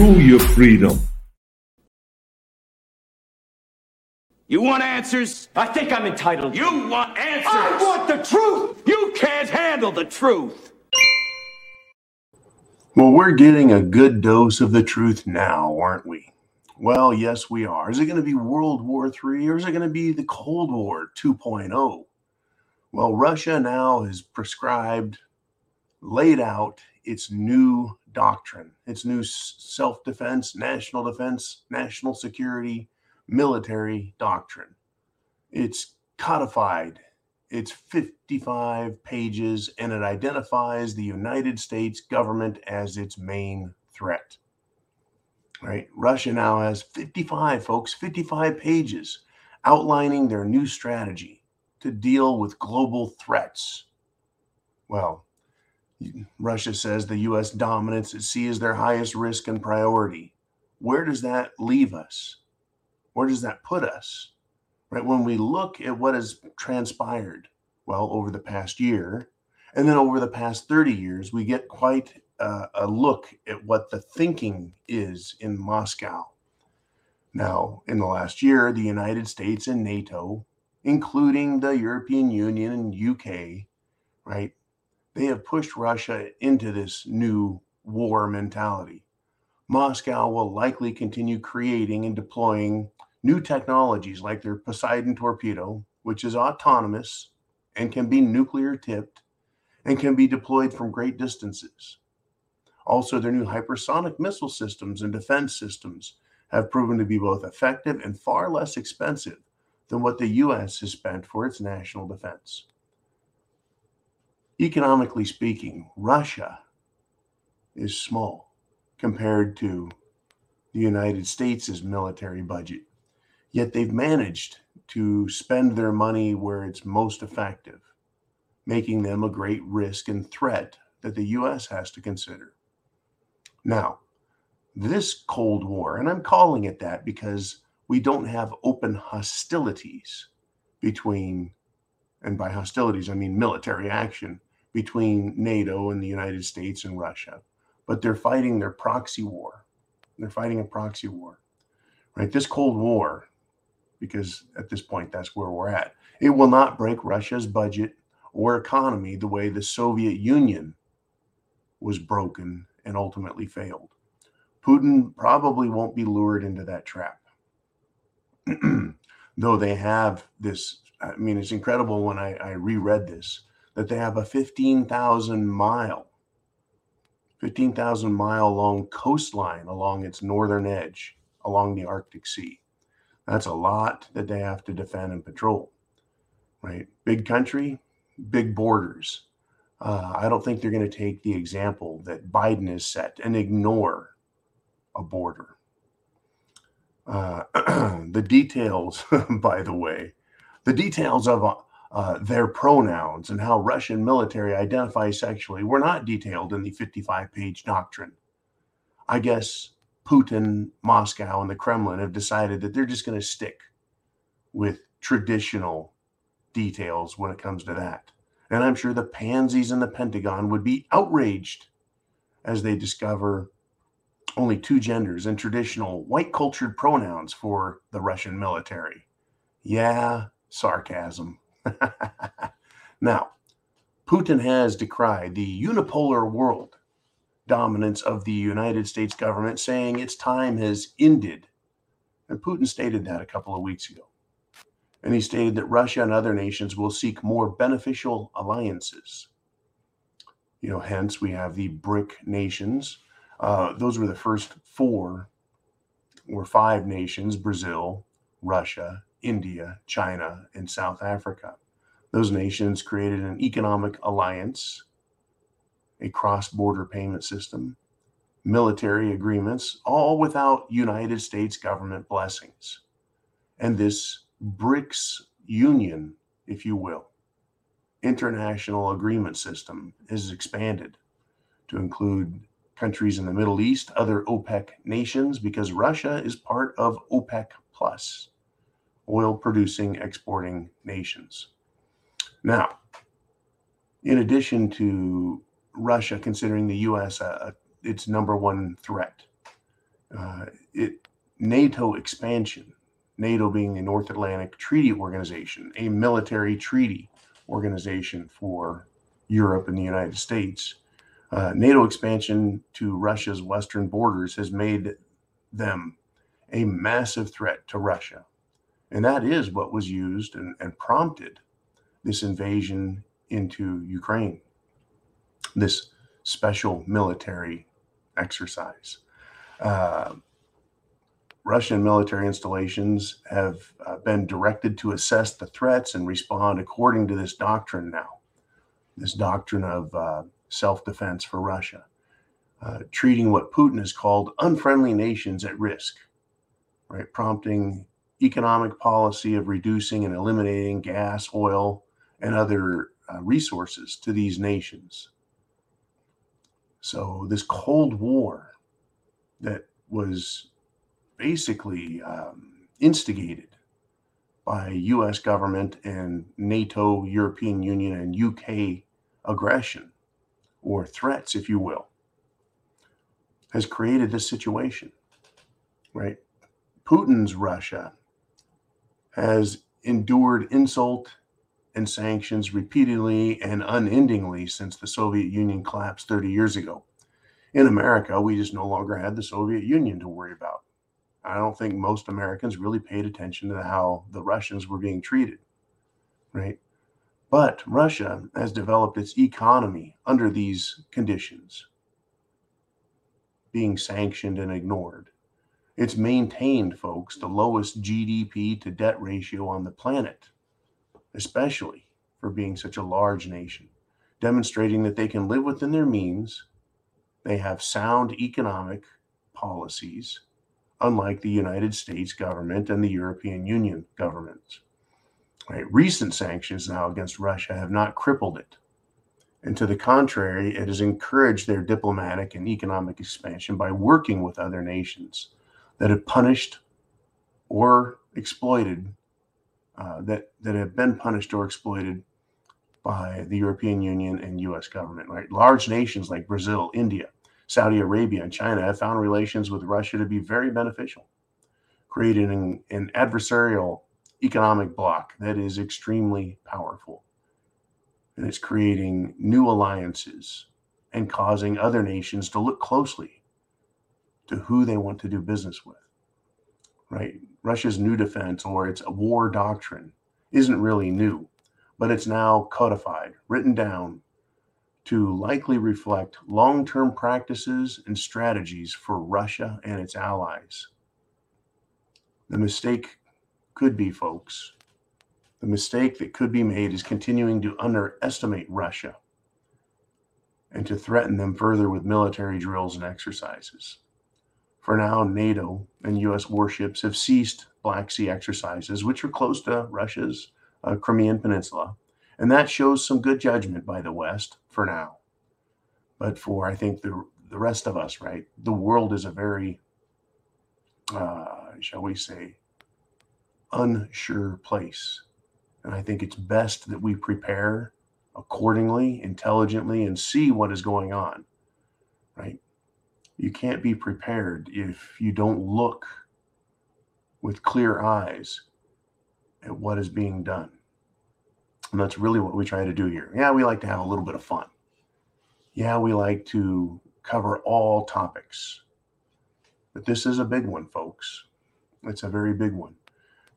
Screw your freedom. You want answers? I think I'm entitled. You want answers? I want the truth! You can't handle the truth. Well, we're getting a good dose of the truth now, aren't we? Well, yes, we are. Is it going to be World War III or is it going to be the Cold War 2.0? Well, Russia now has prescribed, laid out its new doctrine, its new self defense, national defense, national security, military doctrine. It's codified, it's 55 pages, and it identifies the United States government as its main threat. Right? Russia now has 55, folks, 55 pages outlining their new strategy to deal with global threats. Well, Russia says the U.S. dominance at sea is their highest risk and priority. Where does that leave us? Where does that put us? Right? When we look at what has transpired, well, over the past year, and then over the past 30 years, we get quite uh, a look at what the thinking is in Moscow. Now, in the last year, the United States and NATO, including the European Union and UK, right, they have pushed Russia into this new war mentality. Moscow will likely continue creating and deploying new technologies like their Poseidon torpedo, which is autonomous and can be nuclear tipped and can be deployed from great distances. Also, their new hypersonic missile systems and defense systems have proven to be both effective and far less expensive than what the U.S. has spent for its national defense. Economically speaking, Russia is small compared to the United States' military budget. Yet they've managed to spend their money where it's most effective, making them a great risk and threat that the U.S. has to consider. Now, this Cold War, and I'm calling it that because we don't have open hostilities between, and by hostilities, I mean military action between NATO and the United States and Russia, but they're fighting their proxy war. They're fighting a proxy war, right? This Cold War because at this point, that's where we're at. It will not break Russia's budget or economy the way the Soviet Union was broken and ultimately failed. Putin probably won't be lured into that trap. Though they have this, I mean, it's incredible when I, I reread this that they have a 15,000 mile, 15,000 mile long coastline along its northern edge along the Arctic Sea. That's a lot that they have to defend and patrol, right? Big country, big borders. Uh, I don't think they're going to take the example that Biden has set and ignore a border. Uh, the details, by the way, the details of uh, their pronouns and how Russian military identifies sexually were not detailed in the 55 page doctrine. I guess Putin, Moscow, and the Kremlin have decided that they're just going to stick with traditional details when it comes to that. And I'm sure the pansies in the Pentagon would be outraged as they discover only two genders and traditional white cultured pronouns for the Russian military. Yeah, sarcasm. now, Putin has decried the unipolar world dominance of the United States government, saying its time has ended. And Putin stated that a couple of weeks ago. And he stated that Russia and other nations will seek more beneficial alliances. You know, hence we have the BRIC nations. Uh, those were the first four or five nations Brazil, Russia, India, China, and South Africa. Those nations created an economic alliance a cross border payment system, military agreements, all without United States government blessings. And this BRICS union, if you will, international agreement system is expanded to include countries in the Middle East, other OPEC nations, because Russia is part of OPEC plus, oil producing, exporting nations. Now, in addition to Russia considering the U.S. Uh, its number one threat. uh, it NATO expansion, NATO being the North Atlantic Treaty Organization, a military treaty organization for Europe and the United States. Uh, NATO expansion to Russia's western borders has made them a massive threat to Russia. And that is what was used and, and prompted this invasion into Ukraine, this special military exercise. Uh, Russian military installations have uh, been directed to assess the threats and respond according to this doctrine now, this doctrine of uh, self defense for Russia, uh, treating what Putin has called unfriendly nations at risk, right? Prompting economic policy of reducing and eliminating gas, oil, and other uh, resources to these nations. So, this Cold War that was basically um, instigated by US government and NATO, European Union, and UK aggression or threats, if you will, has created this situation, right? Putin's Russia has endured insult and sanctions repeatedly and unendingly since the Soviet Union collapsed 30 years ago. In America, we just no longer had the Soviet Union to worry about. I don't think most Americans really paid attention to how the Russians were being treated, right? But Russia has developed its economy under these conditions, being sanctioned and ignored. It's maintained, folks, the lowest GDP to debt ratio on the planet, especially for being such a large nation, demonstrating that they can live within their means. They have sound economic policies, unlike the United States government and the European Union governments. Right? Recent sanctions now against Russia have not crippled it. And to the contrary, it has encouraged their diplomatic and economic expansion by working with other nations that have punished or exploited, uh, that, that have been punished or exploited by the European Union and US government, right? Large nations like Brazil, India, Saudi Arabia, and China have found relations with Russia to be very beneficial, creating an, an adversarial economic bloc that is extremely powerful. And it's creating new alliances and causing other nations to look closely to who they want to do business with. Right? Russia's new defense or its war doctrine isn't really new, but it's now codified, written down to likely reflect long term practices and strategies for Russia and its allies. The mistake could be, folks. The mistake that could be made is continuing to underestimate Russia and to threaten them further with military drills and exercises. For now, NATO and U.S. warships have ceased Black Sea exercises, which are close to Russia's uh, Crimean Peninsula. And that shows some good judgment by the West for now. But for, I think, the, the rest of us, right, the world is a very, uh, shall we say, unsure place. And I think it's best that we prepare accordingly, intelligently, and see what is going on, right? You can't be prepared if you don't look with clear eyes at what is being done. And that's really what we try to do here. Yeah, we like to have a little bit of fun. Yeah, we like to cover all topics. But this is a big one, folks. It's a very big one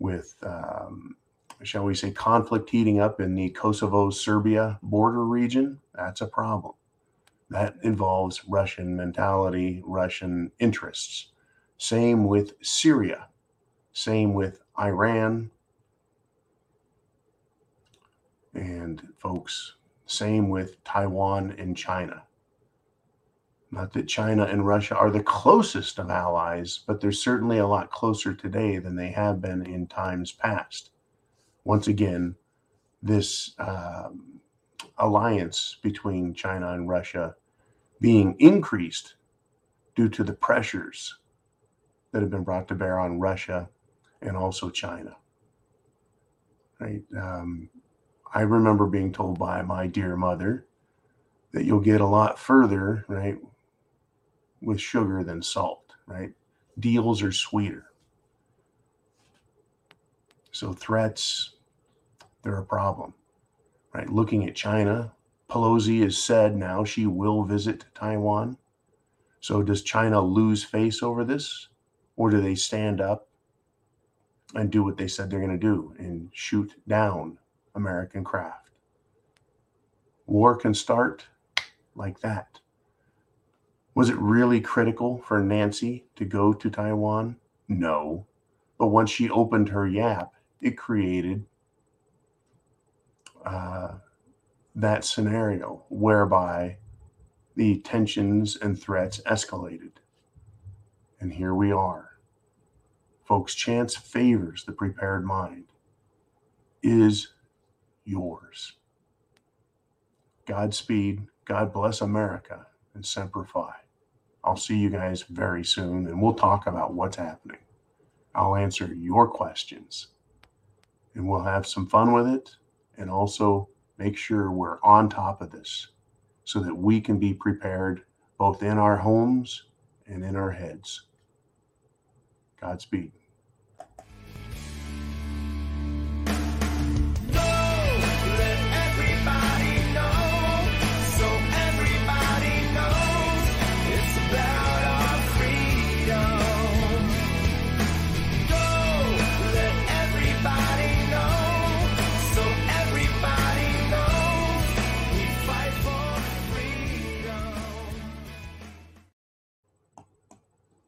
with, um, shall we say, conflict heating up in the Kosovo Serbia border region, that's a problem. That involves Russian mentality, Russian interests. Same with Syria, same with Iran. And folks, same with Taiwan and China. Not that China and Russia are the closest of allies, but they're certainly a lot closer today than they have been in times past. Once again, this um, alliance between China and Russia being increased due to the pressures that have been brought to bear on Russia and also China. Right? Um, I remember being told by my dear mother that you'll get a lot further, right, with sugar than salt, right? deals are sweeter. So threats, they're a problem, right? Looking at China, Pelosi has said now she will visit Taiwan. So does China lose face over this, or do they stand up and do what they said they're going to do and shoot down American craft? War can start like that. Was it really critical for Nancy to go to Taiwan? No. But once she opened her yap, it created uh, that scenario whereby the tensions and threats escalated. And here we are. Folks, chance favors the prepared mind. Is yours. Godspeed. God bless America and Semper Fi. I'll see you guys very soon and we'll talk about what's happening. I'll answer your questions and we'll have some fun with it and also make sure we're on top of this so that we can be prepared both in our homes and in our heads. Godspeed.